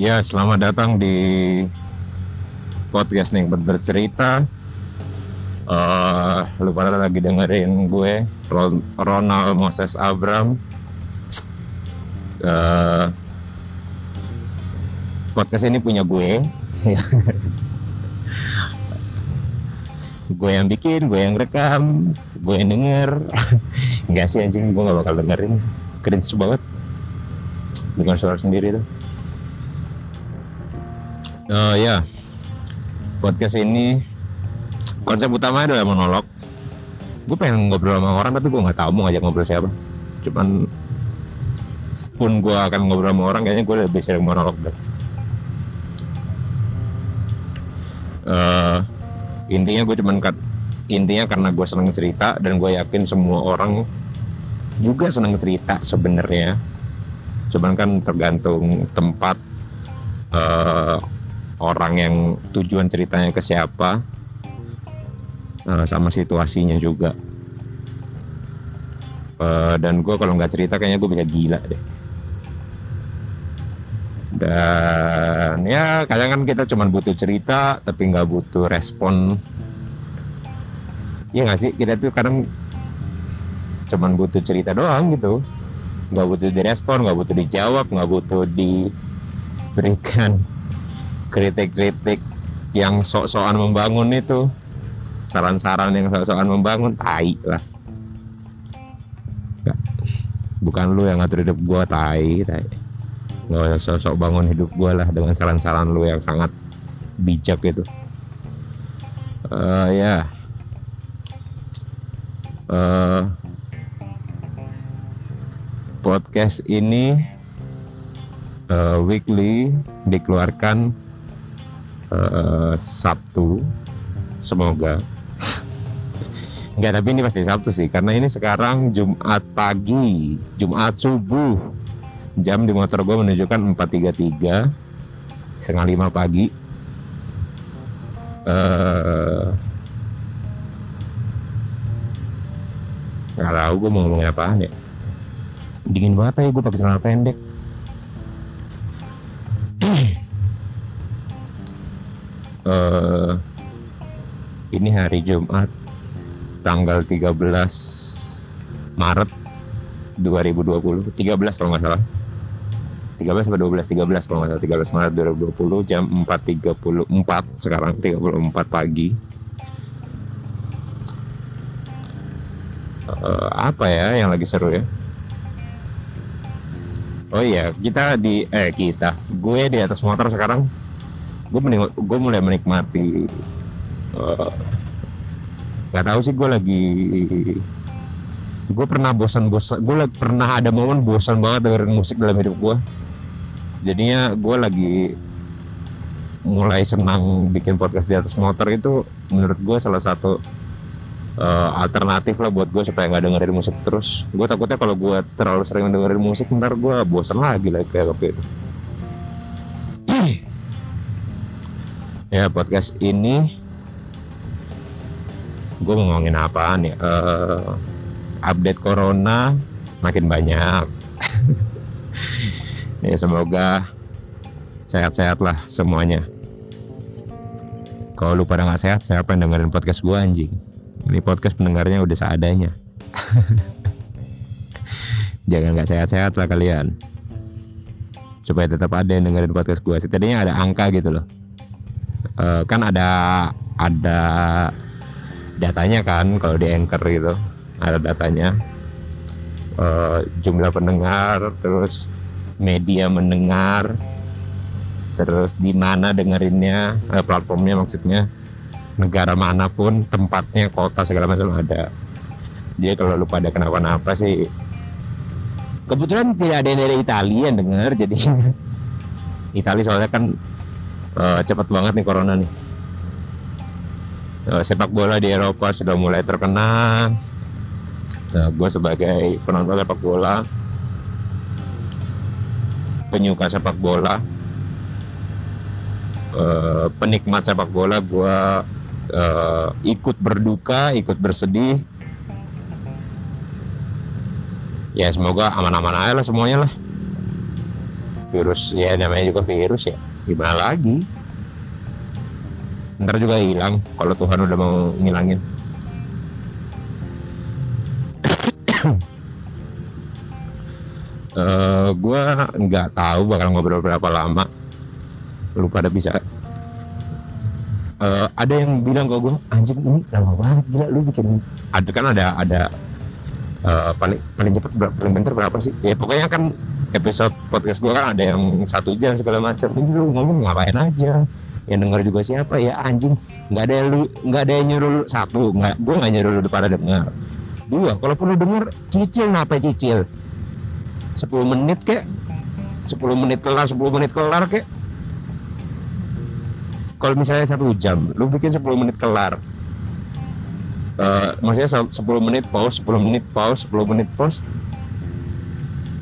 Ya, selamat datang di podcast nih bercerita. Uh, lu pada lagi dengerin gue Ronald Moses Abram. Uh, podcast ini punya gue. gue yang bikin, gue yang rekam, gue yang denger. Enggak sih anjing, gue gak bakal dengerin. Cringe banget. Dengan suara sendiri tuh. Uh, ya, podcast ini konsep utamanya adalah monolog. Gue pengen ngobrol sama orang tapi gue nggak tahu mau ngajak ngobrol siapa. Cuman pun gue akan ngobrol sama orang kayaknya gue lebih sering monolog deh. Uh, intinya gue cuman kat, intinya karena gue seneng cerita dan gue yakin semua orang juga seneng cerita sebenarnya. Cuman kan tergantung tempat uh, orang yang tujuan ceritanya ke siapa uh, sama situasinya juga. Uh, dan gue kalau nggak cerita kayaknya gue bisa gila deh. Dan ya kadang kan kita cuma butuh cerita tapi nggak butuh respon. Ya nggak sih? Kita tuh kadang cuman butuh cerita doang gitu. Nggak butuh direspon nggak butuh dijawab nggak butuh diberikan kritik-kritik yang sok-sokan membangun itu. Saran-saran yang sok-sokan membangun tai lah. Gak. bukan lu yang ngatur hidup gua tai tai. Nggak usah sok-sok bangun hidup gua lah dengan saran-saran lu yang sangat bijak itu. Uh, ya. Uh, podcast ini uh, weekly dikeluarkan uh, Sabtu. Semoga. Enggak tapi ini pasti Sabtu sih karena ini sekarang Jumat pagi. Jumat subuh. Jam di motor gue menunjukkan 4.33 setengah lima pagi. Uh, nggak tahu gue mau ngomongin apaan ya. Dingin banget ya gue pakai celana pendek uh, ini hari Jumat tanggal 13 Maret 2020 13 kalau nggak salah. 13 atau 12 13 kalau nggak salah 13 Maret 2020 jam 4.34 sekarang 34 pagi. Uh, apa ya yang lagi seru ya? Oh iya kita di eh kita gue di atas motor sekarang gue gue mulai menikmati uh, nggak tahu sih gue lagi gue pernah bosan bosan gue lagi pernah ada momen bosan banget dengerin musik dalam hidup gue jadinya gue lagi mulai senang bikin podcast di atas motor itu menurut gue salah satu uh, alternatif lah buat gue supaya nggak dengerin musik terus. Gue takutnya kalau gue terlalu sering dengerin musik ntar gue bosan lagi lah kayak waktu ya podcast ini gue mau ngomongin apaan ya? Uh, update corona makin banyak. Ya semoga sehat-sehat lah semuanya. Kalau lu pada nggak sehat siapa yang dengerin podcast gue anjing? Ini podcast pendengarnya udah seadanya. Jangan nggak sehat-sehat lah kalian. Supaya tetap ada yang dengerin podcast gue setidaknya ada angka gitu loh uh, kan ada ada datanya kan kalau di anchor gitu. Ada datanya. Uh, jumlah pendengar terus media mendengar terus di mana dengerinnya uh, platformnya maksudnya negara mana pun tempatnya kota segala macam ada. Jadi kalau lu pada kenapa-napa sih kebetulan tidak ada yang dari Italia yang dengar jadi Italia soalnya kan uh, cepat banget nih corona nih. Uh, sepak bola di Eropa sudah mulai terkena nah, gue sebagai penonton sepak bola penyuka sepak bola uh, penikmat sepak bola gue uh, ikut berduka ikut bersedih. Ya semoga aman-aman aja lah semuanya lah. Virus ya namanya juga virus ya gimana lagi? Ntar juga hilang kalau Tuhan udah mau ngilangin. Uh, gue nggak tahu bakal ngobrol berapa lama. Lu pada bisa. Uh, ada yang bilang ke gue anjing ini lama banget gila lu bikin ada kan ada ada uh, paling paling cepat paling bentar berapa sih? Ya pokoknya kan episode podcast gue kan ada yang satu jam segala macam. Ini lu ngomong ngapain aja? Yang denger juga siapa ya? Anjing nggak ada yang lu nggak ada yang nyuruh satu nggak gue nggak nyuruh lu pada denger. Dua kalaupun lu denger cicil ngapa cicil. 10 menit kek. 10 menit kelar 10 menit kelar kek. Kalau misalnya satu jam lu bikin 10 menit kelar. Uh, maksudnya 10 menit pause 10 menit pause 10 menit pause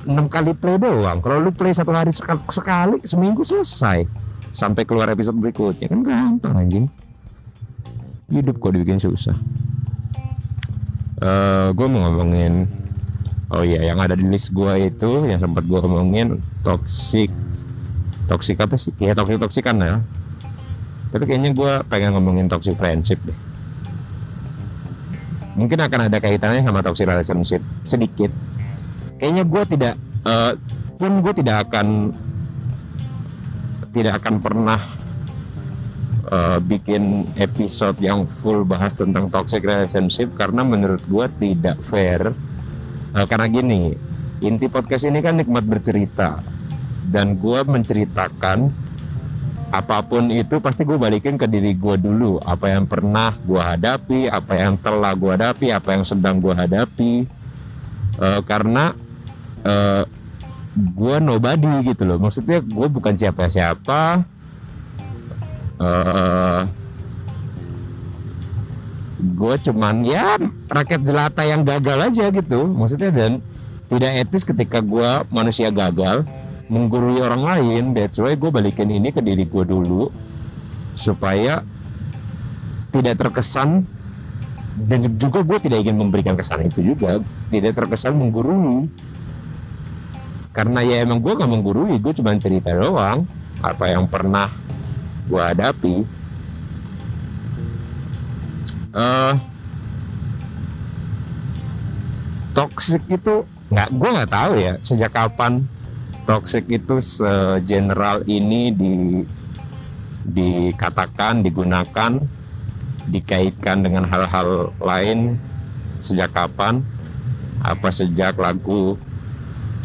6 kali play doang. Kalau lu play satu hari sekali, sekali seminggu selesai. Sampai keluar episode berikutnya. Kan gampang anjing. Hidup kok dibikin susah. Uh, eh, gue mau ngomongin oh iya yang ada di list gue itu yang sempat gue ngomongin toxic. Toxic apa sih? Ya toxic toxikan ya. Tapi kayaknya gue pengen ngomongin toxic friendship deh. Mungkin akan ada kaitannya sama toxic relationship. Sedikit kayaknya gue tidak uh, pun gue tidak akan tidak akan pernah uh, bikin episode yang full bahas tentang toxic relationship karena menurut gue tidak fair. Uh, karena gini inti podcast ini kan nikmat bercerita dan gue menceritakan apa pun itu pasti gue balikin ke diri gue dulu. Apa yang pernah gue hadapi apa yang telah gue hadapi apa yang sedang gue hadapi. Uh, karena uh, gue nobody gitu loh. Maksudnya gue bukan siapa-siapa. Uh, gue cuman ya rakyat jelata yang gagal aja gitu. Maksudnya dan tidak etis ketika gue manusia gagal menggurui orang lain that's why gue balikin ini ke diri gue dulu supaya tidak terkesan dan juga gue tidak ingin memberikan kesan itu juga. Tidak terkesan menggurui karena ya emang gue gak menggurui gue cuma cerita doang apa yang pernah gue hadapi. Uh, toxic itu nggak gue nggak tahu ya sejak kapan toxic itu segeneral ini di dikatakan digunakan dikaitkan dengan hal-hal lain sejak kapan apa sejak lagu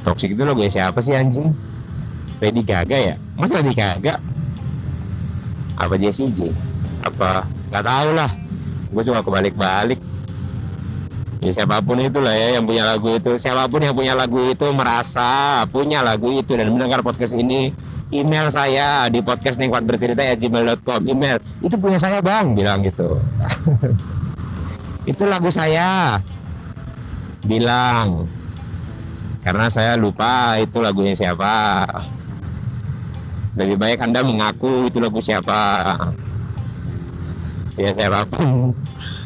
toxic itu logo siapa sih anjing? Lady Gaga ya? Masa Lady Gaga? Apa Jessie J? Apa? Nggak tahu lah. Gue cuma kebalik-balik. Ya siapa pun itulah ya yang punya lagu itu. Siapa pun yang punya lagu itu merasa punya lagu itu dan mendengar podcast ini email saya di podcast nikmat bercerita ya gmail.com email itu punya saya bang bilang gitu. Itu lagu saya bilang karena saya lupa itu lagunya siapa. Lebih baik anda mengaku itu lagu siapa. Ya saya siapa pun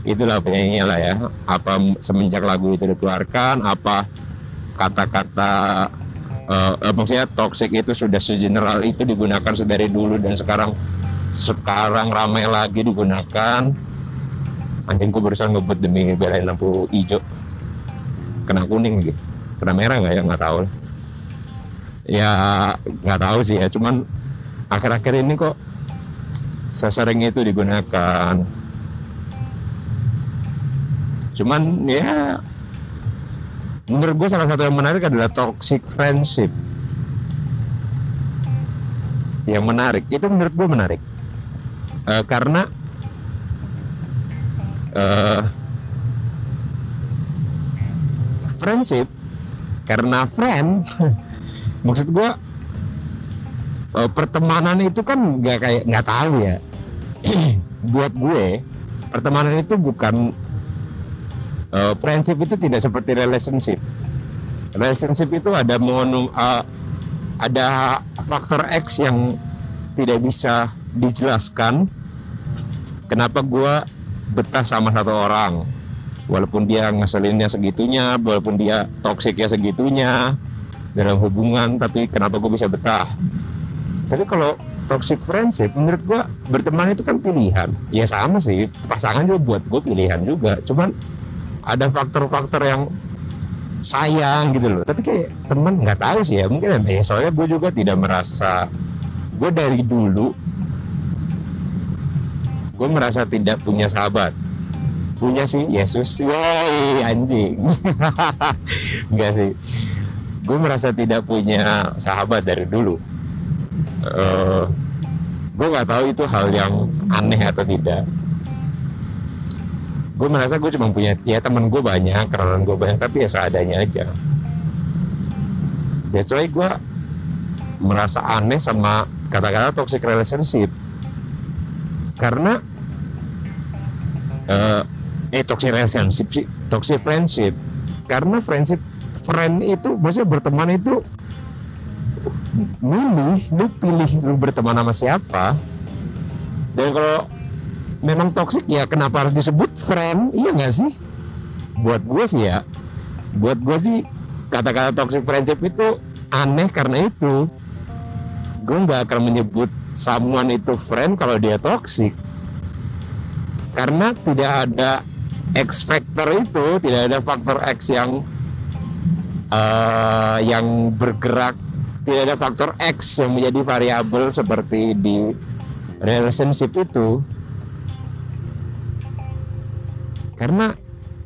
itulah penyanyinya lah ya. Apa semenjak lagu itu dikeluarkan apa kata-kata uh, maksudnya toxic itu sudah segeneral itu digunakan sedari dulu dan sekarang sekarang ramai lagi digunakan. Anjingku berusaha ngebut demi belain lampu hijau. Kena kuning gitu kena merah nggak ya? Nggak tahu ya nggak tahu sih ya. Cuman akhir-akhir ini kok sesering itu digunakan. Cuman ya menurut gue salah satu yang menarik adalah toxic friendship. Yang menarik itu menurut gue menarik. Uh, karena uh, friendship karena friend maksud gue pertemanan itu kan nggak kayak nggak tahu ya. Buat gue pertemanan itu bukan uh, friendship itu tidak seperti relationship. Relationship itu ada monum uh, ada faktor X yang tidak bisa dijelaskan kenapa gue betah sama satu orang walaupun dia ngeselinnya segitunya walaupun dia toksiknya segitunya dalam hubungan tapi kenapa gue bisa betah? Tapi kalau toxic friendship menurut gue berteman itu kan pilihan. Ya sama sih pasangan juga buat gue pilihan juga. Cuman ada faktor-faktor yang sayang gitu loh. Tapi kayak teman nggak tahu sih ya mungkin ya. Soalnya gue juga tidak merasa gue dari dulu gue merasa tidak punya sahabat punya sih. Yesus. Woi anjing. Enggak sih. Gue merasa tidak punya sahabat dari dulu. Uh, gue nggak tahu itu hal yang aneh atau tidak. Gue merasa gue cuma punya ya temen gue banyak kenalan gue banyak tapi ya seadanya aja. That's why gue merasa aneh sama kata-kata toxic relationship. Karena uh, eh toxic relationship sih. Toxic friendship. Karena friendship friend itu maksudnya berteman itu milih lu pilih lu berteman sama siapa. Dan kalau memang toxic ya kenapa harus disebut friend? Iya nggak sih? Buat gue sih ya. Buat gue sih kata-kata toxic friendship itu aneh karena itu. Gue nggak akan menyebut someone itu friend kalau dia toxic. Karena tidak ada X factor itu tidak ada faktor X yang uh, yang bergerak. Tidak ada faktor X yang menjadi variabel seperti di relationship itu. Karena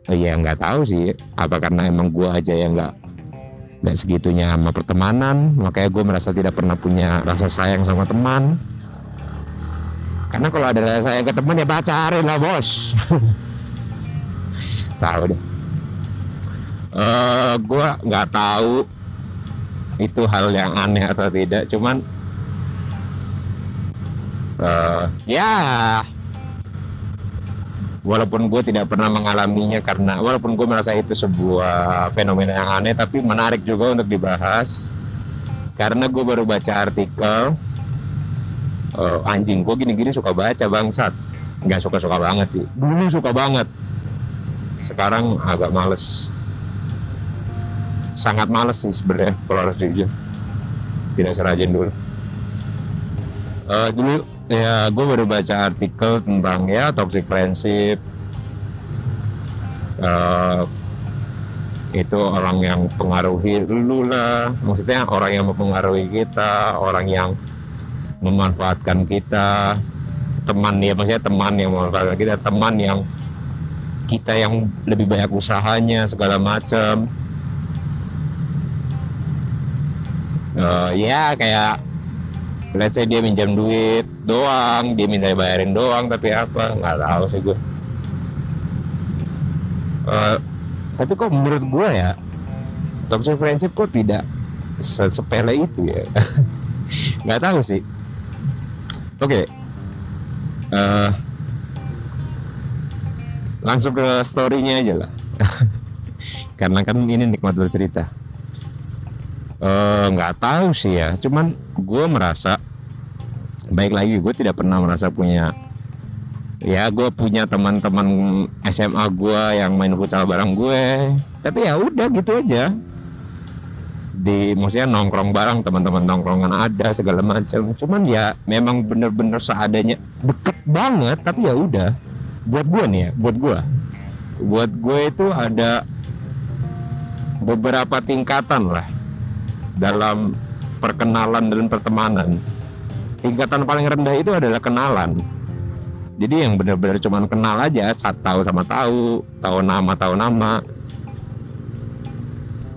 oh ya nggak tahu sih apa karena emang gue aja yang nggak nggak segitunya sama pertemanan makanya gue merasa tidak pernah punya rasa sayang sama teman. Karena kalau ada rasa sayang ke teman ya pacarin lah bos tahu deh. Uh, eh, gue nggak tahu itu hal yang aneh atau tidak cuman uh, ya walaupun gue tidak pernah mengalaminya karena walaupun gue merasa itu sebuah fenomena yang aneh tapi menarik juga untuk dibahas karena gue baru baca artikel uh, anjing gue gini-gini suka baca bangsat. Nggak suka-suka banget sih. Dulu suka banget sekarang agak males. Sangat males sih sebenarnya kalau harus jujur. Tidak serajin dulu. Uh, dulu ya gue baru baca artikel tentang ya toxic friendship. Uh, itu orang yang pengaruhi lu lah. Maksudnya orang yang mempengaruhi kita orang yang memanfaatkan kita. Teman ya maksudnya teman yang memanfaatkan kita teman yang kita yang lebih banyak usahanya segala macam uh, ya kayak let's say dia minjam duit doang dia minta bayarin doang tapi apa nggak tahu sih gue uh, tapi kok menurut gue ya toxic friendship kok tidak sepele itu ya? Nggak tahu sih. Oke. Okay. eh, langsung ke storynya aja lah. Karena kan ini nikmat bercerita. Eh, nggak uh, tahu sih ya. Cuman gue merasa baik lagi gue tidak pernah merasa punya ya gue punya teman-teman SMA gue yang main futsal bareng gue. Tapi ya udah gitu aja. Di maksudnya nongkrong bareng teman-teman nongkrongan ada segala macam. Cuman ya memang bener-bener seadanya deket banget tapi ya udah buat gue nih ya buat gue buat gue itu ada beberapa tingkatan lah dalam perkenalan dan pertemanan. Tingkatan paling rendah itu adalah kenalan. Jadi yang benar-benar cuma kenal aja saat tahu sama tahu tahu nama tahu nama.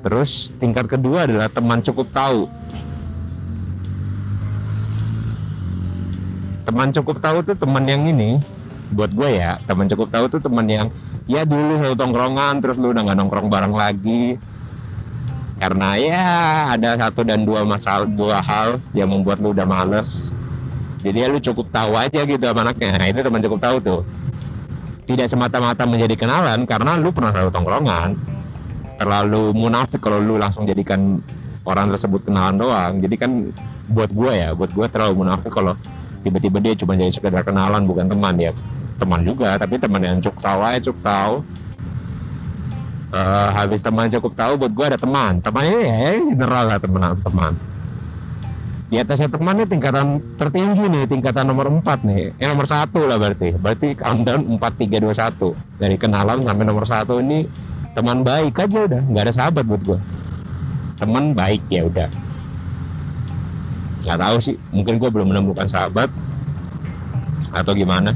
Terus tingkat kedua adalah teman cukup tahu. Teman cukup tahu tuh teman yang ini buat gue ya teman cukup tahu tuh teman yang ya dulu satu tongkrongan terus lu udah nggak nongkrong bareng lagi. Karena ya ada satu dan dua masalah dua hal yang membuat lu udah males. Jadi ya lu cukup tahu aja gitu sama anaknya. Nah, itu teman cukup tahu tuh. Tidak semata-mata menjadi kenalan karena lu pernah satu tongkrongan. Terlalu munafik kalau lu langsung jadikan orang tersebut kenalan doang. Jadi kan buat gue ya buat gue terlalu munafik kalau tiba-tiba dia cuma jadi sekedar kenalan bukan teman ya teman juga tapi teman yang cukup tahu aja cukup tahu. Uh, habis teman cukup tahu buat gue ada teman. Teman ini ya general lah teman teman. Di atasnya teman ini tingkatan tertinggi nih tingkatan nomor 4 nih. Eh nomor satu lah berarti. Berarti countdown 4321 dari kenalan sampai nomor satu ini teman baik aja udah nggak ada sahabat buat gue teman baik ya udah. Nggak tahu sih mungkin gue belum menemukan sahabat atau gimana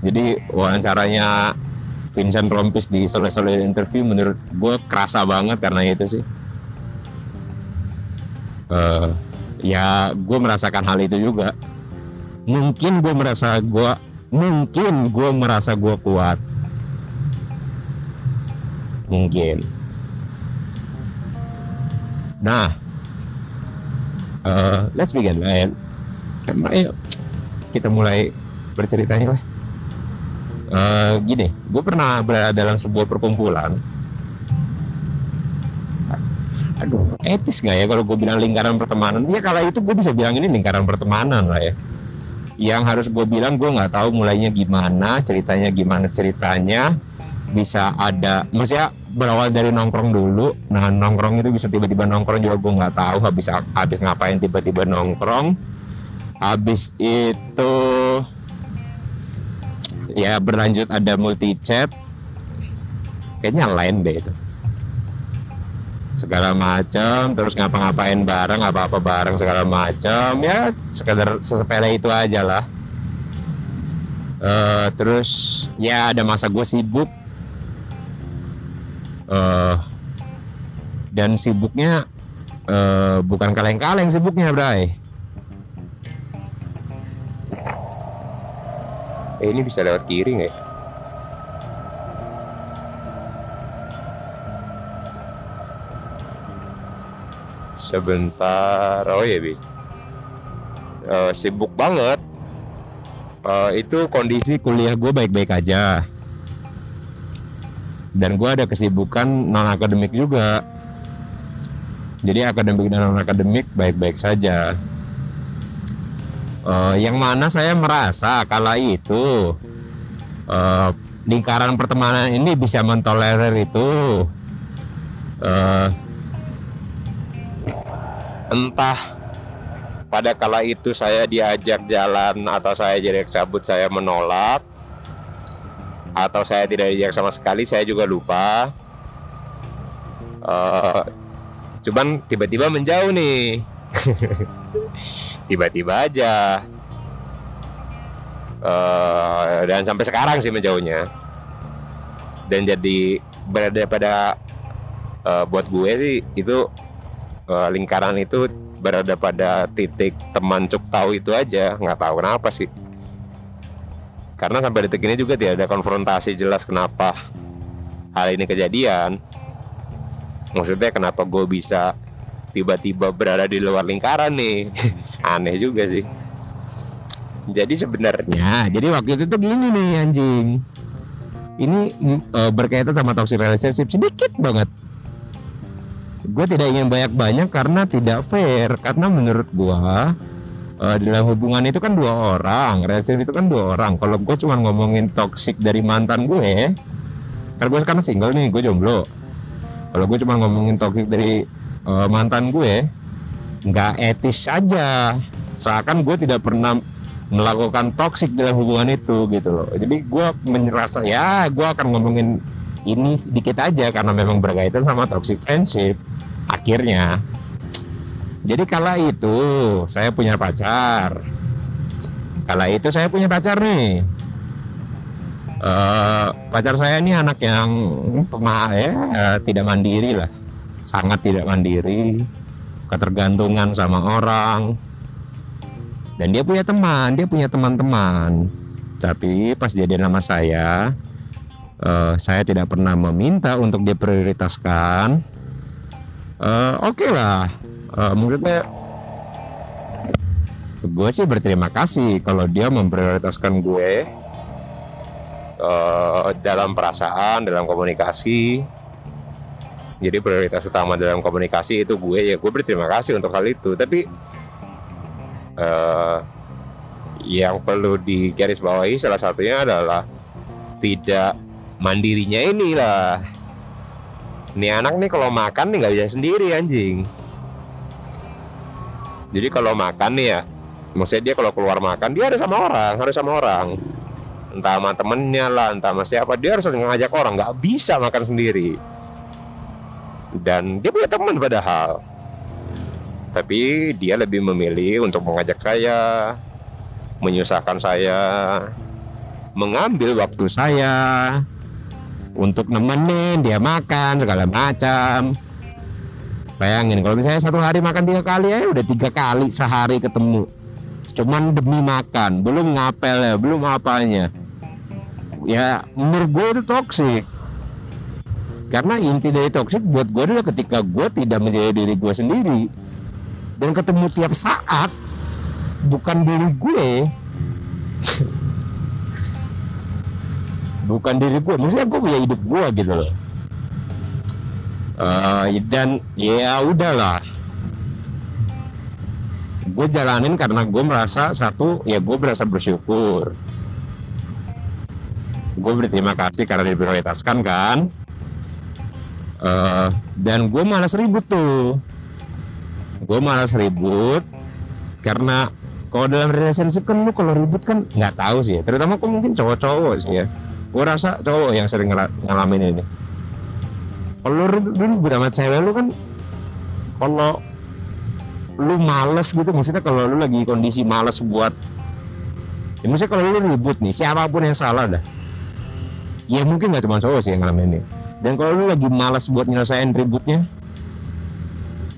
jadi wawancaranya Vincent Rompis di sore-sore interview menurut gue kerasa banget karena itu sih. Uh, ya gue merasakan hal itu juga. Mungkin gue merasa gue mungkin gue merasa gue kuat. Mungkin. Nah uh, let's begin ayo kita mulai berceritanya lah uh, gini gue pernah berada dalam sebuah perkumpulan. Aduh etis nggak ya kalau gue bilang lingkaran pertemanan? Ya kalau itu gue bisa bilang ini lingkaran pertemanan lah ya. Yang harus gue bilang gue nggak tahu mulainya gimana ceritanya gimana ceritanya. Bisa ada maksudnya berawal dari nongkrong dulu. Nah nongkrong itu bisa tiba-tiba nongkrong juga gue nggak tahu habis habis ngapain tiba-tiba nongkrong. Habis itu ya berlanjut ada multi chat kayaknya lain deh itu. Segala macam terus ngapa-ngapain bareng apa-apa bareng segala macam ya sekedar sesepele itu aja lah. Uh, terus ya ada masa gue sibuk. Uh, dan sibuknya uh, bukan kaleng-kaleng sibuknya Bray eh, ini bisa lewat kiri nggak ya? sebentar. Oh ya bi. Uh, sibuk banget. Uh, itu kondisi kuliah gue baik-baik aja. Dan gue ada kesibukan non akademik juga. Jadi akademik dan non akademik baik-baik saja uh, yang mana saya merasa kala itu uh, lingkaran pertemanan ini bisa mentolerir itu uh, entah pada kala itu saya diajak jalan atau saya jadi cabut saya menolak atau saya tidak diajak sama sekali saya juga lupa. Uh, cuman tiba-tiba menjauh nih tiba-tiba aja. Uh, dan sampai sekarang sih menjauhnya. Dan jadi berada pada uh, buat gue sih itu uh, lingkaran itu berada pada titik teman cuk tahu itu aja. Nggak tahu kenapa sih. Karena sampai detik ini juga tidak ada konfrontasi jelas kenapa hal ini kejadian. Maksudnya kenapa gue bisa tiba-tiba berada di luar lingkaran nih. Aneh juga sih. Jadi sebenarnya jadi waktu itu tuh gini nih anjing. Ini e, berkaitan sama toxic relationship sedikit banget. Gue tidak ingin banyak-banyak karena tidak fair. Karena menurut gue e, dalam hubungan itu kan dua orang. Relationship itu kan dua orang. Kalau gue cuma ngomongin toxic dari mantan gue karena gue sekarang single nih gue jomblo. Kalau gue cuma ngomongin toxic dari uh, mantan gue nggak etis saja seakan gue tidak pernah melakukan toksik dalam hubungan itu gitu loh. Jadi gue merasa ya gue akan ngomongin ini sedikit aja karena memang berkaitan sama toxic friendship. Akhirnya jadi kala itu saya punya pacar. Kala itu saya punya pacar nih. Uh, pacar saya ini anak yang pemah ya tidak mandiri lah sangat tidak mandiri, ketergantungan sama orang. Dan dia punya teman, dia punya teman-teman. Tapi pas jadi nama saya, uh, saya tidak pernah meminta untuk diprioritaskan. Uh, Oke okay lah, uh, menurutnya gue sih berterima kasih kalau dia memprioritaskan gue uh, dalam perasaan, dalam komunikasi, jadi prioritas utama dalam komunikasi itu gue ya gue berterima kasih untuk hal itu. Tapi uh, yang perlu digarisbawahi salah satunya adalah tidak mandirinya inilah. Ini anak nih kalau makan nih nggak bisa sendiri anjing. Jadi kalau makan nih ya maksudnya dia kalau keluar makan dia harus sama orang harus sama orang. Entah sama temennya lah entah sama siapa dia harus ngajak orang nggak bisa makan sendiri dan dia punya teman padahal. Tapi dia lebih memilih untuk mengajak saya menyusahkan saya mengambil waktu saya untuk nemenin dia makan segala macam. Bayangin kalau misalnya satu hari makan tiga kali ya udah tiga kali sehari ketemu. Cuman demi makan belum ngapel ya belum apanya. Ya menurut gue itu toksik karena inti dari toksik buat gue adalah ketika gue tidak menjadi diri gue sendiri dan ketemu tiap saat bukan diri gue bukan diri gue maksudnya gue punya hidup gue gitu loh. Uh, dan ya udahlah. Gue jalanin karena gue merasa satu ya gue merasa bersyukur. Gue berterima kasih karena diprioritaskan kan uh, dan gue malas ribut tuh. Gue malas ribut karena kalau dalam relationship kan lu kalau ribut kan nggak tahu sih terutama kok mungkin cowok-cowok sih ya. Gue rasa cowok yang sering ngalamin ini. Kalau lu ribut sama cewek lu kan kalau lu males gitu maksudnya kalau lu lagi kondisi males buat ya maksudnya kalau lu ribut nih siapa pun yang salah dah. Ya mungkin nggak cuma cowok sih yang ngalamin ini dan kalau lu lagi males buat nyelesain ributnya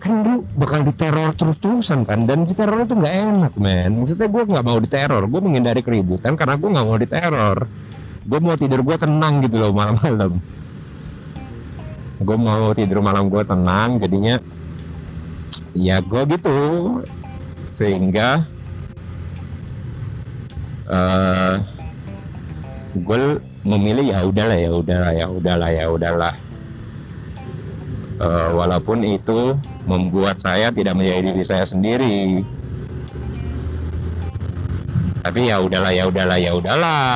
kan lu bakal diteror terus-terusan kan? Dan diteror itu nggak enak men. Maksudnya gue nggak mau diteror gue menghindari keributan karena gue nggak mau diteror. Gue mau tidur gue tenang gitu loh malam-malam. Gue mau tidur malam gue tenang jadinya ya gue gitu. Sehingga uh, gue memilih ya udahlah ya udahlah ya udahlah ya udahlah. Uh, walaupun itu membuat saya tidak menjadi diri saya sendiri. Tapi ya udahlah ya udahlah ya udahlah.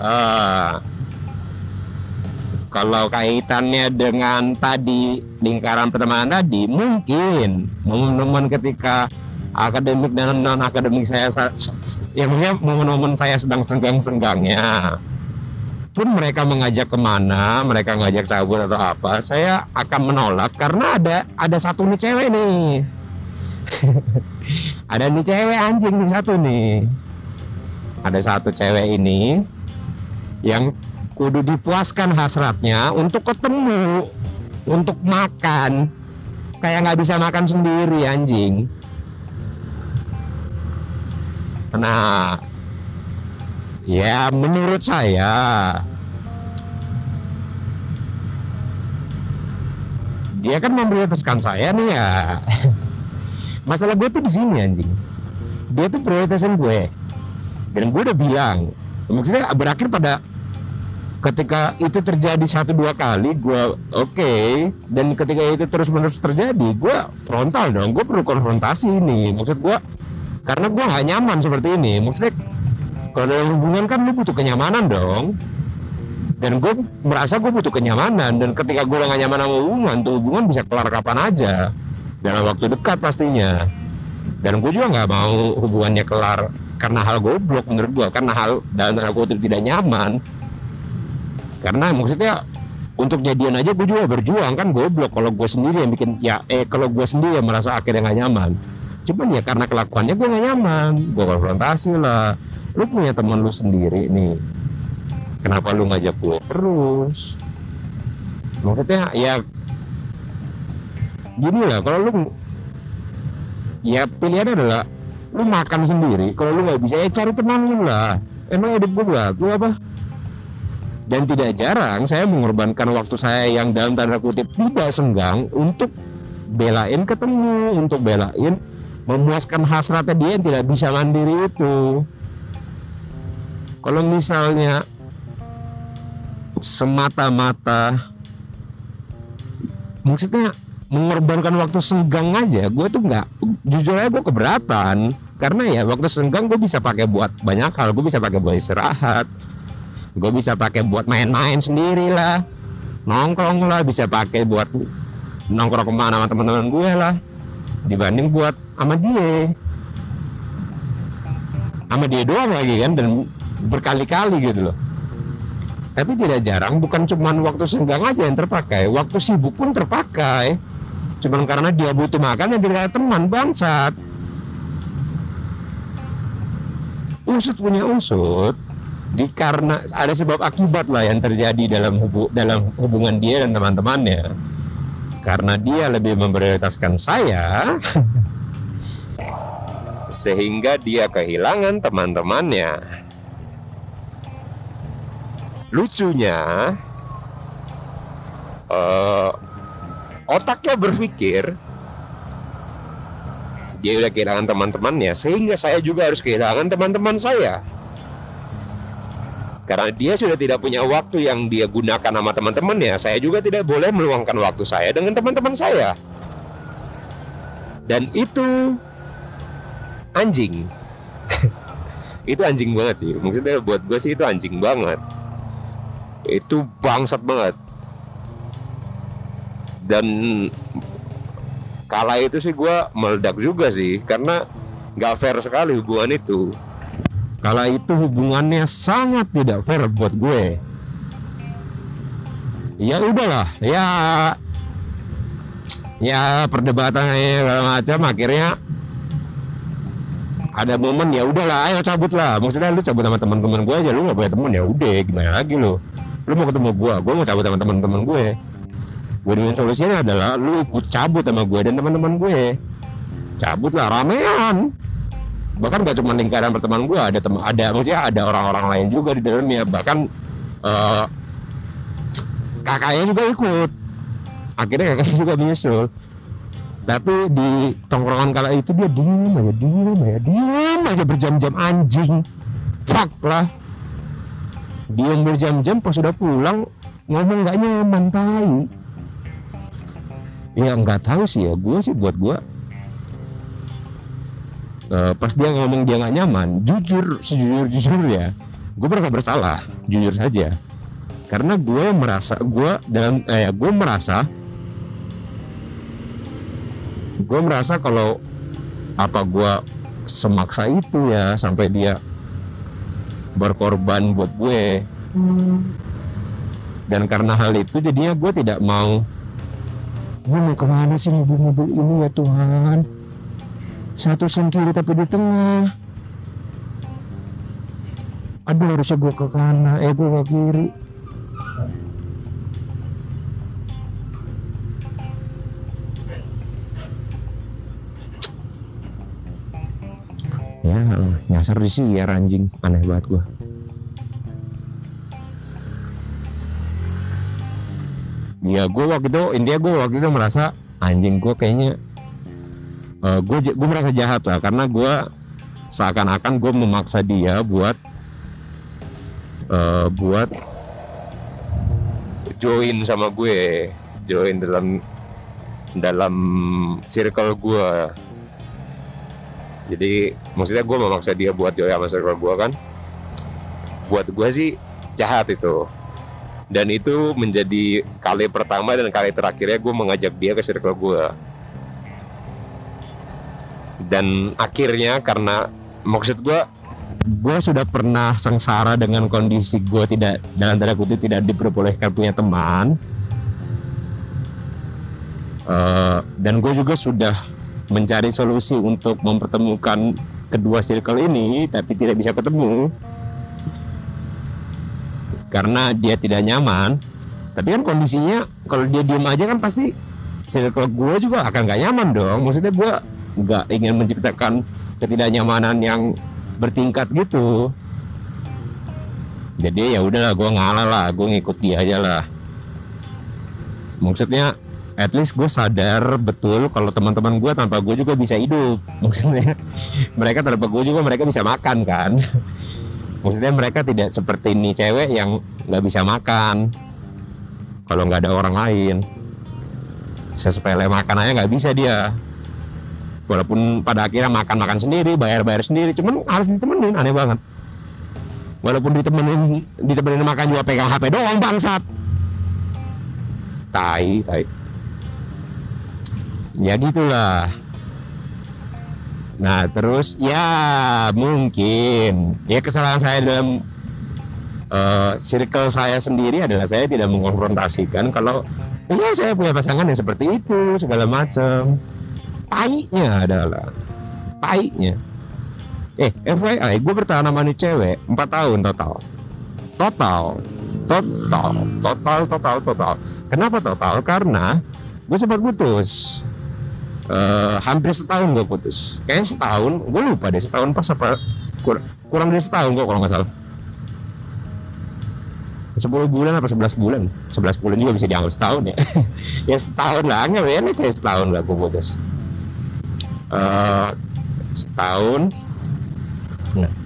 Uh, kalau kaitannya dengan tadi lingkaran pertemanan tadi mungkin momen-momen ketika akademik dan non akademik saya yang momen-momen saya sedang senggang-senggangnya. Pun mereka mengajak ke mana mereka ngajak cabut atau apa saya akan menolak karena ada ada satu nih cewek nih. Ada nih cewek anjing nih satu nih. Ada satu cewek ini yang kudu dipuaskan hasratnya untuk ketemu untuk makan. Kayak nggak bisa makan sendiri anjing nah. Ya menurut saya dia kan memprioritaskan saya nih ya. Masalah gue tuh di sini anjing. Dia tuh prioritasin gue. Dan gue udah bilang maksudnya berakhir pada ketika itu terjadi satu dua kali gue oke. Okay. dan ketika itu terus menerus terjadi gue frontal dong. Gue perlu konfrontasi ini maksud gue karena gue nggak nyaman seperti ini. Maksudnya kalau dalam hubungan kan lu butuh kenyamanan dong. Dan gue merasa gue butuh kenyamanan. Dan ketika gue nggak nyaman sama hubungan tuh hubungan bisa kelar kapan aja. Dalam waktu dekat pastinya. Dan gue juga nggak mau hubungannya kelar karena hal goblok menurut gue karena hal dan aku tidak nyaman. Karena maksudnya untuk jadian aja gue juga berjuang. Kan goblok kalau gue sendiri yang bikin ya eh kalau gue sendiri yang merasa akhirnya nggak nyaman cuman ya karena kelakuannya gue nggak nyaman. Gue konfrontasi lah. Lu punya teman lu sendiri nih. Kenapa lu ngajak gue terus? Maksudnya ya gini lah kalau lu ya pilihan adalah lu makan sendiri. Kalau lu nggak bisa ya cari teman lu lah. Emang hidup gue buat lu apa? Dan tidak jarang saya mengorbankan waktu saya yang dalam tanda kutip tidak senggang untuk belain ketemu, untuk belain memuaskan hasratnya dia yang tidak bisa mandiri itu. Kalau misalnya semata-mata maksudnya mengorbankan waktu senggang aja, gue tuh nggak jujur aja gue keberatan karena ya waktu senggang gue bisa pakai buat banyak hal, gue bisa pakai buat istirahat, gue bisa pakai buat main-main sendiri lah nongkrong lah bisa pakai buat nongkrong ke mana sama teman-teman gue lah dibanding buat sama dia. Sama dia doang lagi kan dan berkali-kali gitu loh. Tapi tidak jarang bukan cuma waktu senggang aja yang terpakai. Waktu sibuk pun terpakai. Cuman karena dia butuh makan yang tidak ada teman bangsat. Usut punya usut di karena ada sebab akibat lah yang terjadi dalam hubu, dalam hubungan dia dan teman-temannya karena dia lebih memprioritaskan saya sehingga dia kehilangan teman-temannya. Lucunya uh, otaknya berpikir dia udah kehilangan teman-temannya sehingga saya juga harus kehilangan teman-teman saya karena dia sudah tidak punya waktu yang dia gunakan sama teman-temannya, saya juga tidak boleh meluangkan waktu saya dengan teman-teman saya. Dan itu anjing. itu anjing banget sih. Maksudnya buat gue sih itu anjing banget. Itu bangsat banget. Dan kala itu sih gue meledak juga sih karena nggak fair sekali hubungan itu Kala itu hubungannya sangat tidak fair buat gue. Ya udahlah, ya ya perdebatannya segala macam. Akhirnya ada momen ya udahlah ayo cabut lah. Maksudnya lu cabut sama teman-teman gue aja lu gak punya teman ya udah gimana lagi lu? Lu mau ketemu gue gue mau cabut sama teman-teman gue. Gue dengan solusinya adalah lu ikut cabut sama gue dan teman-teman gue. Cabut lah ramean bahkan gak cuma lingkaran pertemanan gue ada tem ada maksudnya ada orang-orang lain juga di dalamnya. Bahkan uh, kakaknya juga ikut. Akhirnya kakaknya juga menyusul. Tapi di tongkrongan kala itu dia diem aja diem aja diem aja berjam-jam anjing. Fuck lah. Diem berjam-jam pas sudah pulang ngomong gak nyaman tai. Ya nggak tahu sih ya gue sih buat gue uh, pas dia ngomong dia nggak nyaman jujur sejujur jujur ya gue merasa bersalah jujur saja. Karena gue merasa gue dalam eh gue merasa gue merasa kalau apa gue semaksa itu ya sampai dia berkorban buat gue. Dan karena hal itu jadinya gue tidak mau gue mau ke mana sih mobil-mobil ini ya Tuhan satu sendiri tapi di tengah. Aduh harusnya gue ke kanan eh gue ke kiri. Ya nyasar di sini ya anjing. Aneh banget gue ya gue waktu itu intinya gue waktu itu merasa anjing gue kayaknya gue gue merasa jahat lah karena gue seakan-akan gue memaksa dia buat uh, buat join sama gue join dalam dalam circle gue jadi maksudnya gue memaksa dia buat join sama circle gue kan? Buat gue sih jahat itu. Dan itu menjadi kali pertama dan kali terakhirnya gue mengajak dia ke circle gue dan akhirnya karena maksud gue gue sudah pernah sengsara dengan kondisi gue tidak dalam tanda kutip tidak diperbolehkan punya teman. Uh, dan gue juga sudah mencari solusi untuk mempertemukan kedua circle ini tapi tidak bisa ketemu. Karena dia tidak nyaman. Tapi kan kondisinya kalau dia diem aja kan pasti circle gue juga akan gak nyaman dong. Maksudnya gue nggak ingin menciptakan ketidaknyamanan yang bertingkat gitu. Jadi ya udahlah gue ngalah lah gue ngikut dia aja lah. Maksudnya at least gue sadar betul kalau teman-teman gue tanpa gue juga bisa hidup. Maksudnya mereka tanpa gue juga mereka bisa makan kan? Maksudnya mereka tidak seperti ini cewek yang nggak bisa makan. Kalau nggak ada orang lain sesepele makan aja nggak bisa dia walaupun pada akhirnya makan-makan sendiri bayar-bayar sendiri. Cuman harus ditemenin aneh banget. Walaupun ditemenin ditemenin makan juga pegang HP doang bangsat. Tai tai. Ya gitulah. Nah terus ya mungkin. Ya kesalahan saya dalam uh, circle saya sendiri adalah saya tidak mengonfrontasikan kalau ya saya punya pasangan yang seperti itu segala macam tainya adalah. Tainya. Eh FYI gue bertahan sama nih cewek 4 tahun total. Total. Total. Total total total. Kenapa total? Karena gue sempat putus. Uh, hampir setahun gue putus. Kayaknya setahun gue lupa deh setahun pas apa kurang, kurang dari setahun kok kalau nggak salah. 10 bulan apa 11 bulan? 11 bulan juga bisa dianggap setahun ya. Ya setahun lah nggak ya saya setahun lah gue putus uh, setahun. Nah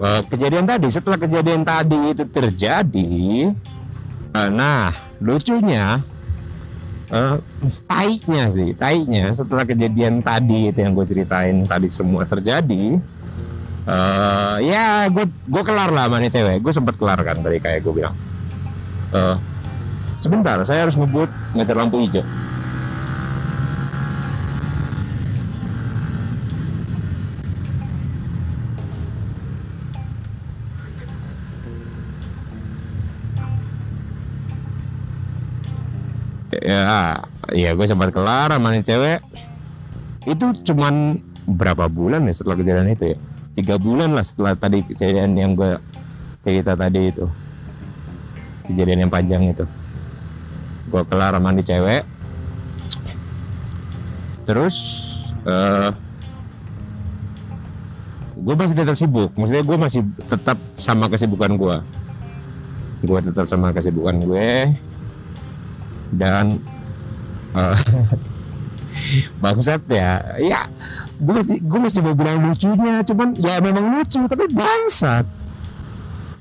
uh, kejadian tadi setelah kejadian tadi itu terjadi uh, nah lucunya uh, taiknya sih taiknya setelah kejadian tadi itu yang gue ceritain tadi semua terjadi uh, ya gue gue kelar lah mana cewek. Gue sempet kelar kan tadi kayak gue bilang. Uh, sebentar saya harus ngebut ngejar lampu hijau ya ya gue sempat kelar sama cewek. Itu cuman berapa bulan ya setelah kejadian itu ya? Tiga bulan lah setelah tadi kejadian yang gue cerita tadi itu. Kejadian yang panjang itu. Gue kelar sama nih cewek. Terus uh, gue masih tetap sibuk. Maksudnya gue masih tetap sama kesibukan gue gue tetap sama kesibukan gue dan uh, bangsat ya. Ya gue masih gue masih mau bilang lucunya cuman ya memang lucu tapi bangsat.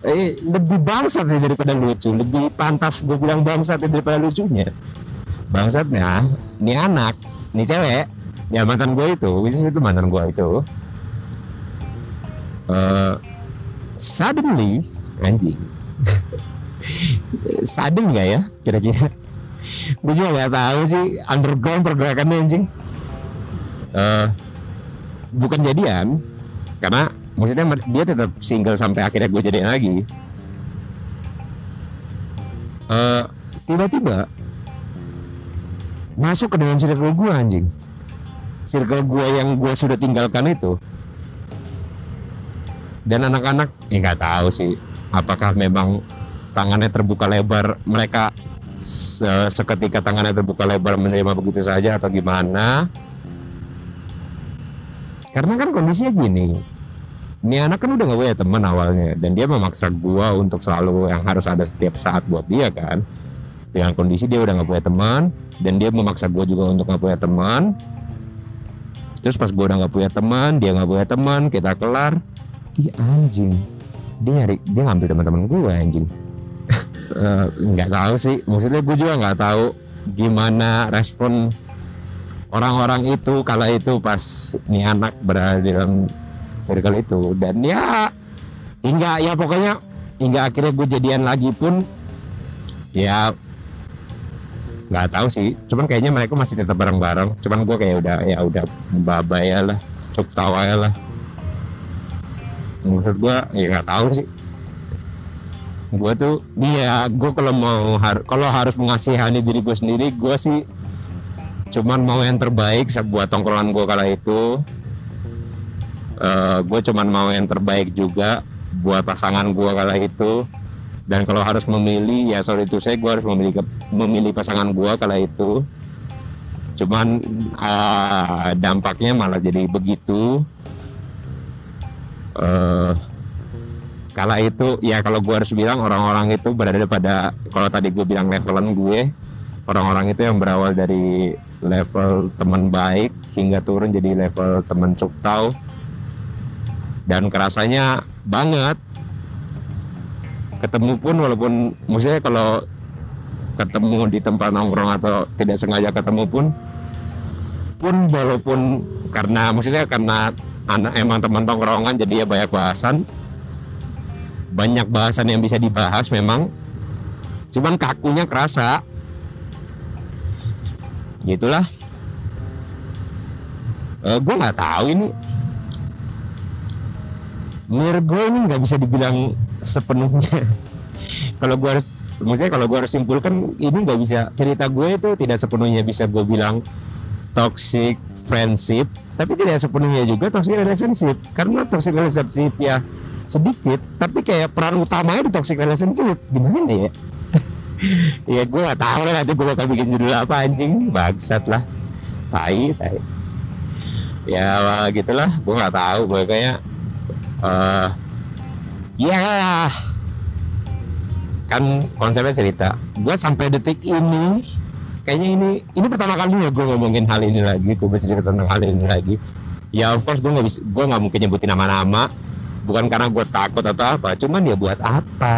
Eh, lebih bangsat sih daripada lucu lebih pantas gue bilang bangsat daripada lucunya. Bangsatnya ini anak ini cewek ya mantan gue itu bisnis itu mantan gue itu. Uh, suddenly anjing. Sudden nggak ya kira-kira gue juga nggak tahu sih underground pergerakannya anjing. Uh, bukan jadian karena maksudnya dia tetap single sampai akhirnya gue jadian lagi. Uh, tiba-tiba masuk ke dalam circle gue anjing. Circle gue yang gue sudah tinggalkan itu. Dan anak-anak ya nggak tahu sih apakah memang tangannya terbuka lebar mereka seketika tangannya terbuka lebar menerima begitu saja atau gimana? Karena kan kondisinya gini. Ini anak kan udah gak punya teman awalnya dan dia memaksa gua untuk selalu yang harus ada setiap saat buat dia kan? Dengan kondisi dia udah gak punya teman dan dia memaksa gua juga untuk gak punya teman. Terus pas gua udah gak punya teman dia gak punya teman kita kelar. Ih anjing. Dia nyari dia ngambil teman-teman gua anjing nggak uh, tahu sih. Maksudnya gue juga nggak tahu gimana respon orang-orang itu kala itu pas nih anak berada di dalam circle itu. Dan ya hingga ya pokoknya hingga akhirnya gue jadian lagi pun ya nggak tahu sih. Cuman kayaknya mereka masih tetap bareng-bareng. Cuman gue kayak udah ya udah baba ya lah cukup tawa lah. Maksud gue ya nggak tahu sih gue tuh iya gue kalau mau har kalau harus mengasihani diri gue sendiri gue sih cuman mau yang terbaik buat tongkrongan gue kala itu. Uh, eh, gue cuman mau yang terbaik juga buat pasangan gue kala itu. Dan kalau harus memilih ya sorry itu saya gue harus memilih memilih pasangan gue kala itu. Cuman uh, dampaknya malah jadi begitu. Uh, kala itu ya kalau gue harus bilang orang-orang itu berada pada kalau tadi gue bilang levelan gue orang-orang itu yang berawal dari level teman baik hingga turun jadi level teman cuktau. Dan kerasanya banget. Ketemu pun walaupun maksudnya kalau ketemu di tempat nongkrong atau tidak sengaja ketemu pun pun walaupun karena maksudnya karena anak emang teman tongkrongan jadi ya banyak bahasan banyak bahasan yang bisa dibahas memang. Cuman kakunya kerasa. Gitulah. Uh, gue nggak tahu ini. Menurut gue ini nggak bisa dibilang sepenuhnya. Kalau gue harus maksudnya kalau gue harus simpulkan ini nggak bisa cerita gue itu tidak sepenuhnya bisa gue bilang toxic friendship tapi tidak sepenuhnya juga toxic relationship. Karena toxic relationship ya sedikit tapi kayak peran utamanya di toxic relationship. Gimana? Ya ya gue gak tahu lah nanti gue bakal bikin judul apa anjing. Bangsat lah. Tai tai. Ya gitulah. Gue nggak tahu gue kayak uh, ya. Kan konsepnya cerita. Gue sampai detik ini kayaknya ini ini pertama kalinya gue ngomongin hal ini lagi gue bercerita tentang hal ini lagi. Ya of course gue nggak bisa gue nggak mungkin nyebutin nama-nama bukan karena gue takut atau apa cuman ya buat apa?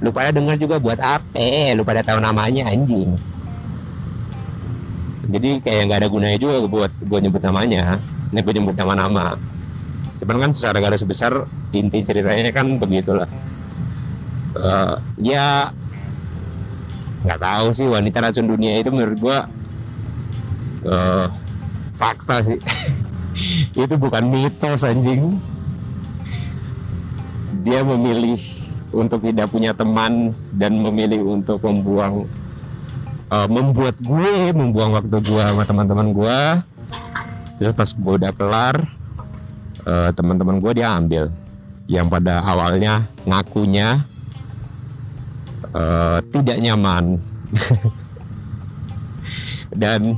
Lu pada dengar juga buat apa? Lu pada tahu namanya anjing. Jadi kayak nggak ada gunanya juga buat gue nyebut namanya. Ini gue nyebut nama-nama cuman kan secara garis besar inti ceritanya kan begitulah. Uh, ya nggak tahu sih wanita racun dunia itu menurut gue uh, fakta sih. Itu bukan mitos anjing dia memilih untuk tidak punya teman dan memilih untuk membuang uh, membuat gue membuang waktu gue sama teman-teman gue. Terus pas gue udah kelar uh, teman-teman gue dia ambil yang pada awalnya ngakunya uh, tidak nyaman. Dan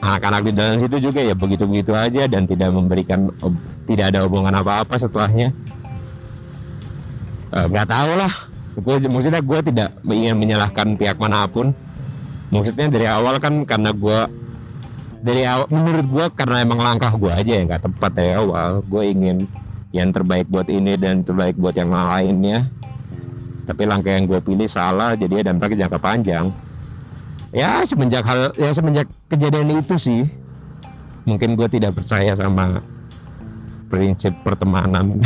anak-anak uh, di dalam situ juga ya begitu-begitu aja dan tidak memberikan tidak ada hubungan apa-apa setelahnya. Nggak uh, tahu lah. Gue maksudnya gue tidak ingin menyalahkan pihak mana pun. Maksudnya dari awal kan karena gue dari awal menurut gue karena emang langkah gue aja yang nggak tepat dari awal. Gue ingin yang terbaik buat ini dan terbaik buat yang lainnya. Tapi langkah yang gue pilih salah jadi ya dampaknya jangka panjang. Ya semenjak hal ya semenjak kejadian itu sih mungkin gue tidak percaya sama prinsip pertemanan.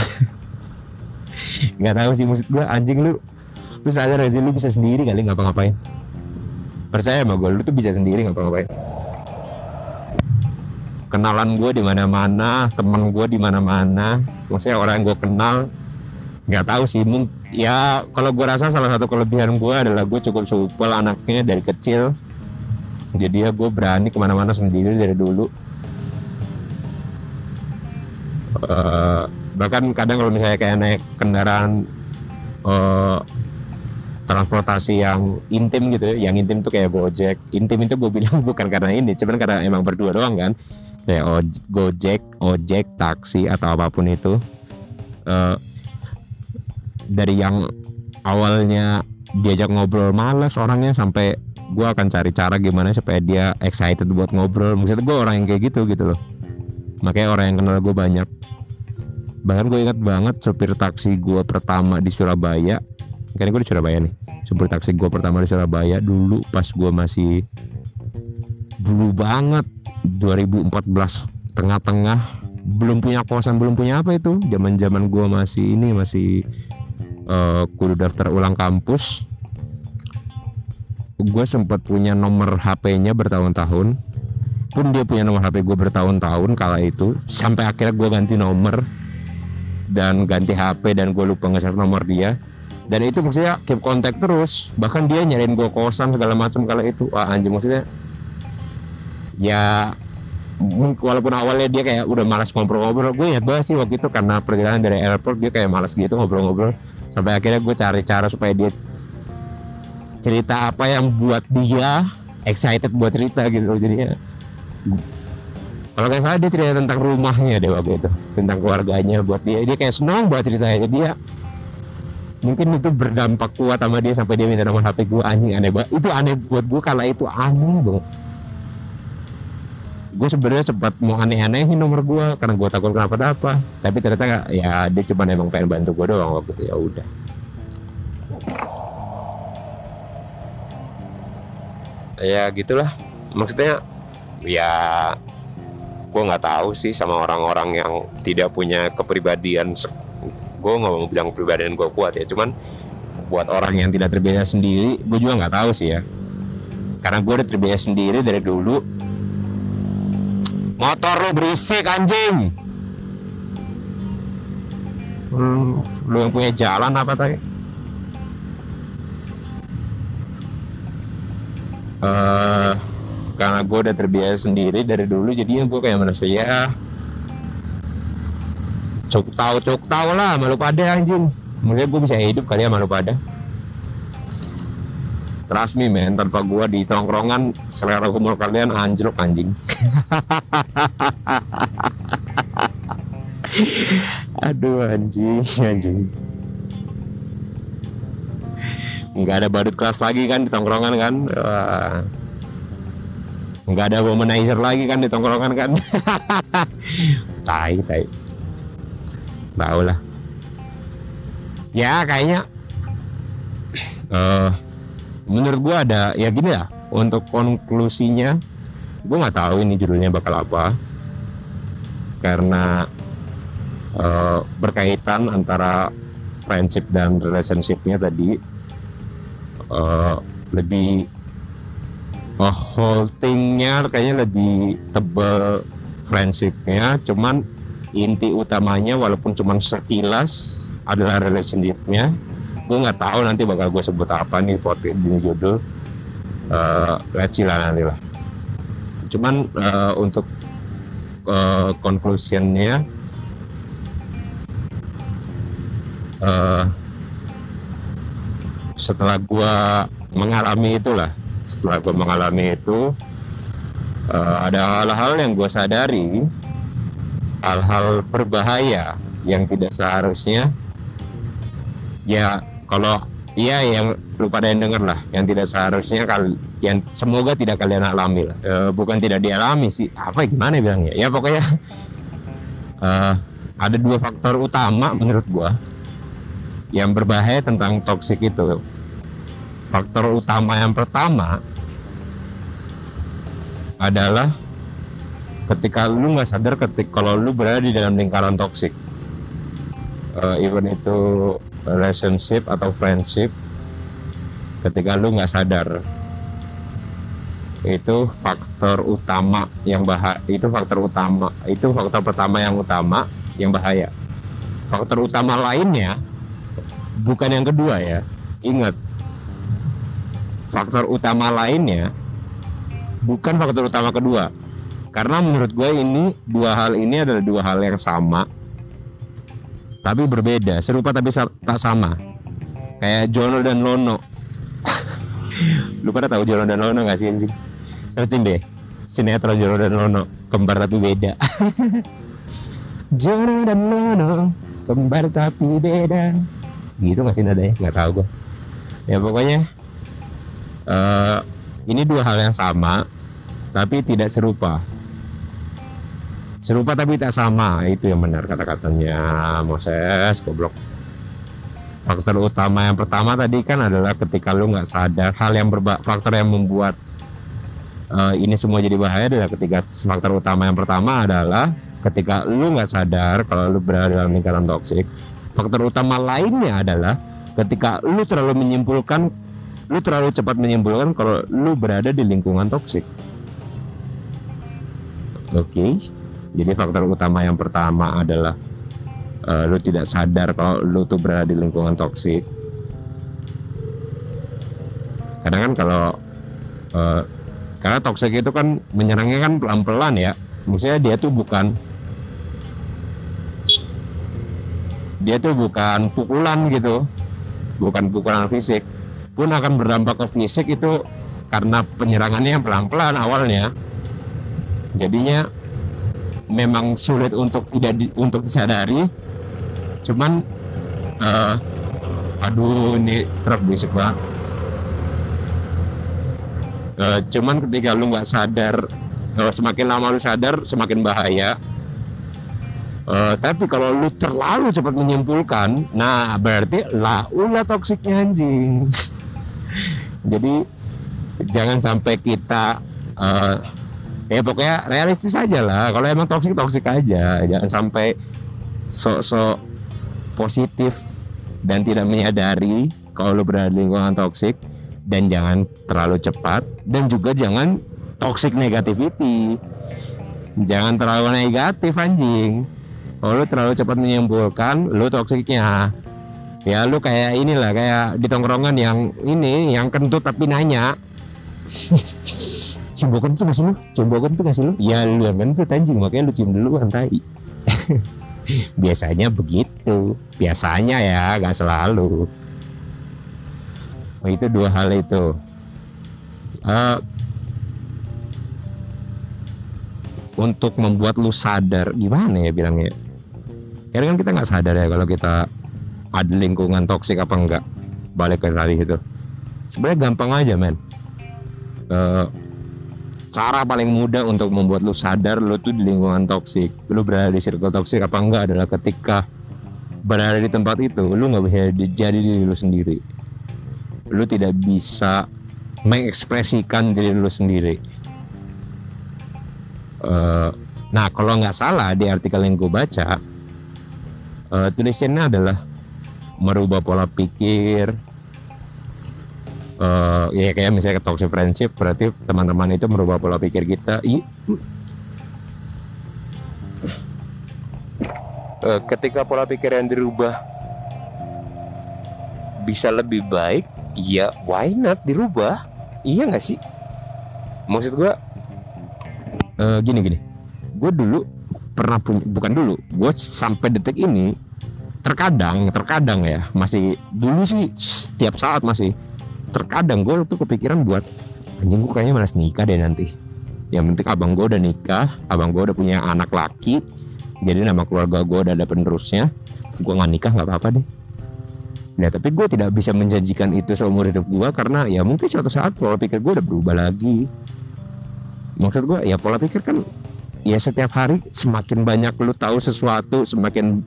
Nggak tahu sih maksud gue anjing lu lu sadar gak lu bisa sendiri kali ngapa-ngapain? Percaya sama gue lu tuh bisa sendiri ngapa-ngapain? Kenalan gue di mana-mana temen gue di mana-mana maksudnya orang yang gue kenal nggak tahu sih ya kalau gue rasa salah satu kelebihan gue adalah gue cukup supel anaknya dari kecil. Jadi ya gue berani ke mana-mana sendiri dari dulu uh, bahkan kadang kalau misalnya kayak naik kendaraan uh, transportasi yang intim gitu ya yang intim tuh kayak gojek. Intim itu gue bilang bukan karena ini cuman karena emang berdua doang kan. Kayak gojek ojek taksi atau apa pun itu. Uh, dari yang awalnya diajak ngobrol males orangnya sampai gue akan cari cara gimana supaya dia excited buat ngobrol. Maksudnya gue orang yang kayak gitu gitu loh makanya orang yang kenal gue banyak. Bahkan gue ingat banget sopir taksi gue pertama di Surabaya. Karena gue di Surabaya nih. Supir taksi gue pertama di Surabaya dulu pas gue masih dulu banget. 2014 tengah-tengah. Belum punya kosan belum punya apa itu. Zaman zaman gue masih ini masih uh, kudu daftar ulang kampus. Gue sempat punya nomor HP-nya bertahun-tahun pun dia punya nomor HP gue bertahun-tahun kala itu sampai akhirnya gue ganti nomor dan ganti HP dan gue lupa nge nomor dia. Dan itu maksudnya keep kontak terus. Bahkan dia nyariin gue kosan segala macam kala itu. Wah anjing maksudnya ya walaupun awalnya dia kayak udah malas ngobrol-ngobrol gue ya banget sih waktu itu karena perjalanan dari airport dia kayak malas gitu ngobrol-ngobrol. Sampai akhirnya gue cari cara supaya dia cerita apa yang buat dia excited buat cerita gitu jadinya kalau kayak salah dia cerita tentang rumahnya deh waktu itu. Tentang keluarganya buat dia. Dia kayak senang buat ceritanya. Dia mungkin itu berdampak kuat sama dia sampai dia minta nomor HP gue anjing aneh banget itu aneh buat gue kalau itu aneh dong gue sebenarnya sempat mau aneh-anehin nomor gue karena gue takut kenapa apa. Tapi ternyata ya dia cuma emang pengen bantu gue doang waktu itu. Ya udah. Ya gitulah. Maksudnya ya gue nggak tahu sih sama orang-orang yang tidak punya kepribadian gue nggak mau bilang kepribadian gue kuat ya cuman buat orang yang tidak terbiasa sendiri gue juga nggak tahu sih ya. Karena gue udah terbiasa sendiri dari dulu. Motor lo berisik anjing! Lu, lu yang punya jalan apa tadi uh, karena gue udah terbiasa sendiri dari dulu jadinya gue kayak manusia ya cuk tahu cuk tahu lah malu pada anjing. Maksudnya gue bisa hidup kali ya malu pada trust me man tanpa gue di tongkrongan selera humor kalian anjlok anjing. Aduh anjing anjing. Nggak ada badut kelas lagi kan di tongkrongan kan? Wah. Nggak ada womanizer lagi kan di tongkrongan kan? Tai tai. Tahu lah. Ya kayaknya uh, menurut gua ada ya gini ya untuk konklusinya gue nggak tahu ini judulnya bakal apa. Karena uh, berkaitan antara friendship dan relationshipnya tadi uh, lebih holdingnya kayaknya lebih tebel friendshipnya. Cuman inti utamanya walaupun cuman sekilas adalah relationshipnya. Gue nggak tahu nanti bakal gue sebut apa nih podcast di judul. Uh, let's see lah nanti lah. Cuman uh, untuk uh, conclusionnya uh, setelah gue mengalami itulah setelah gue mengalami itu uh, ada hal-hal yang gue sadari. Hal-hal berbahaya yang tidak seharusnya. Ya kalau iya yang lu pada yang denger lah. Yang tidak seharusnya kal yang semoga tidak kalian alami lah. E, bukan tidak dialami sih. Apa gimana bilangnya? Ya pokoknya uh, ada dua faktor utama menurut gua yang berbahaya tentang toxic itu faktor utama yang pertama adalah ketika lu nggak sadar ketika kalau lu berada di dalam lingkaran toxic uh, even itu relationship atau friendship ketika lu nggak sadar itu faktor utama yang bahaya itu faktor utama itu faktor pertama yang utama yang bahaya. Faktor utama lainnya bukan yang kedua ya ingat faktor utama lainnya bukan faktor utama kedua. Karena menurut gue ini dua hal ini adalah dua hal yang sama tapi berbeda serupa tapi tak sama. Kayak Jono dan Lono. Lu pada tahu Jono dan Lono gak sih anjing searching deh sinetron Jono dan Lono kembar tapi beda. Jono dan Lono kembar tapi beda. Gitu nggak sih nadanya nggak tahu gue ya pokoknya uh, ini dua hal yang sama tapi tidak serupa. Serupa tapi tak sama itu yang benar kata-katanya Moses goblok. Faktor utama yang pertama tadi kan adalah ketika lu nggak sadar hal yang berba faktor yang membuat uh, ini semua jadi bahaya adalah ketika faktor utama yang pertama adalah ketika lu nggak sadar kalau lu berada dalam lingkaran toksik. Faktor utama lainnya adalah ketika lu terlalu menyimpulkan lu terlalu cepat menyimpulkan kalau lu berada di lingkungan toksik. Oke. Okay. Jadi faktor utama yang pertama adalah uh, lu tidak sadar kalau lu tuh berada di lingkungan toksik. Karena kan kalau uh, karena toksik itu kan menyerangnya kan pelan-pelan ya. Maksudnya dia tuh bukan dia tuh bukan pukulan gitu bukan pukulan fisik pun akan berdampak ke fisik itu karena penyerangannya pelan-pelan awalnya. Jadinya memang sulit untuk tidak di, untuk disadari. Cuman uh, aduh ini truk berisik banget. Uh, cuman ketika lu nggak sadar uh, semakin lama lu sadar semakin bahaya. Uh, tapi kalau lu terlalu cepat menyimpulkan, nah berarti lah ulah toksiknya anjing. Jadi jangan sampai kita uh, ya pokoknya realistis aja lah. Kalau emang toksik toksik aja. Jangan sampai sok-sok positif dan tidak menyadari kalau lu berada di lingkungan toksik dan jangan terlalu cepat dan juga jangan toxic negativity. Jangan terlalu negatif anjing. Kalau lu terlalu cepat menyimpulkan lu toksiknya ya lu kayak inilah kayak di tongkrongan yang ini yang kentut tapi nanya. Cium bokon tuh masih lu? Cium bokon tuh masih lu? Ya lu yang kentut anjing. Makanya lu cium dulu kan tai. Biasanya begitu. Biasanya ya gak selalu. Oh, itu dua hal itu. Uh, untuk membuat lu sadar gimana ya bilangnya? Karena kan kita nggak sadar ya kalau kita ada lingkungan toksik apa enggak? Balik ke tadi itu sebenarnya gampang aja men. Uh, cara paling mudah untuk membuat lu sadar lu tuh di lingkungan toksik lu berada di circle toksik apa enggak adalah ketika berada di tempat itu lu nggak bisa jadi diri lu sendiri. Lu tidak bisa mengekspresikan diri lu sendiri. Uh, nah kalau nggak salah di artikel yang gue baca uh, tulisannya adalah merubah pola pikir uh, ya kayak misalnya toxic friendship berarti teman-teman itu merubah pola pikir kita. I, uh, ketika pola pikir yang dirubah bisa lebih baik ya why not dirubah? Iya nggak sih? Maksud gue uh, gini gini. Gue dulu pernah punya bukan dulu gue sampai detik ini terkadang terkadang ya masih dulu sih setiap saat masih terkadang gue tuh kepikiran buat anjing gue kayaknya malas nikah deh nanti yang penting abang gue udah nikah abang gue udah punya anak laki jadi nama keluarga gue udah ada penerusnya gue nggak nikah nggak apa-apa deh Nah tapi gue tidak bisa menjanjikan itu seumur hidup gue karena ya mungkin suatu saat pola pikir gue udah berubah lagi. Maksud gue ya pola pikir kan ya setiap hari semakin banyak lu tahu sesuatu semakin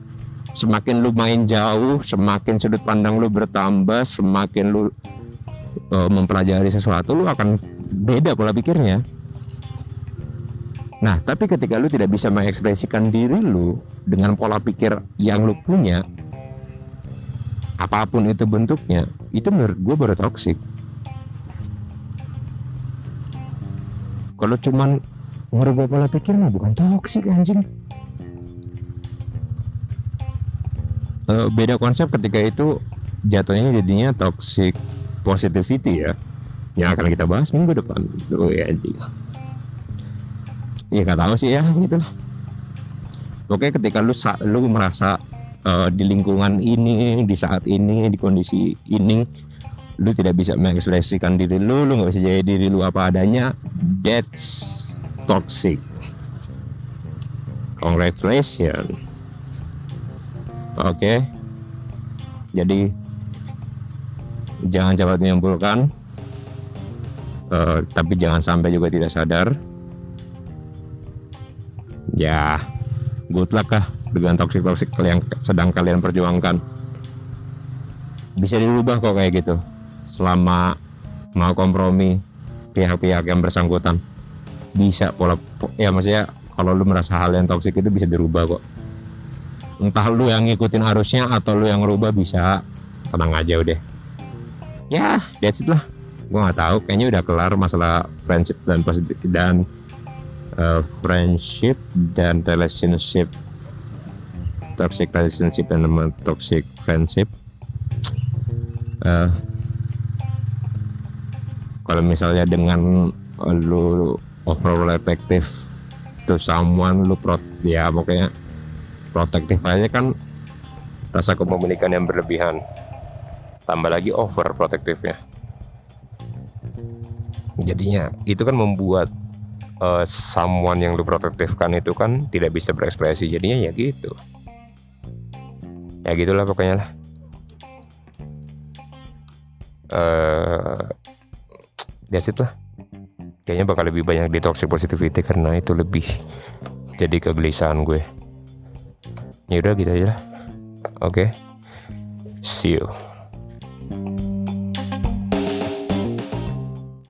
semakin lu main jauh semakin sudut pandang lu bertambah semakin lu uh, mempelajari sesuatu lu akan beda pola pikirnya. Nah tapi ketika lu tidak bisa mengekspresikan diri lu dengan pola pikir yang lu punya apa pun itu bentuknya itu menurut gue baru toksik kalau cuman ngurubah pola pikir bukan toksik anjing uh, beda konsep ketika itu jatuhnya jadinya toxic positivity ya. Yang akan kita bahas minggu depan. Oh ya anjing. Ya nggak tahu sih ya gitu lah. Oke ketika lu lu merasa uh, di lingkungan ini di saat ini di kondisi ini lu tidak bisa mengekspresikan diri lu lu nggak bisa jadi diri lu apa adanya that's toxic. Congratulations oke. Jadi jangan cepat menyimpulkan. Uh, tapi jangan sampai juga tidak sadar. Ya good luck lah dengan toxic toxic yang sedang kalian perjuangkan. Bisa dirubah kok kayak gitu. Selama mau kompromi pihak-pihak yang bersangkutan. Bisa pola ya maksudnya kalau lu merasa hal yang toksik itu bisa dirubah kok entah lu yang ngikutin arusnya atau lu yang rubah bisa. Tenang aja udah. Ya that's it lah. Gue nggak tahu kayaknya udah kelar masalah friendship dan dan uh, friendship dan relationship. Toxic relationship dan toxic friendship. Uh, kalau misalnya dengan lu overprotective to someone lu pro ya pokoknya protektif aja kan rasa kepemilikan yang berlebihan. Tambah lagi over protektifnya. Jadinya itu kan membuat uh, someone yang lu protektifkan itu kan tidak bisa berekspresi. Jadinya ya gitu. Ya gitulah pokoknya lah. Uh, lah. Kayaknya bakal lebih banyak di toxic positivity karena itu lebih jadi kegelisahan gue ya udah gitu aja lah oke okay. see you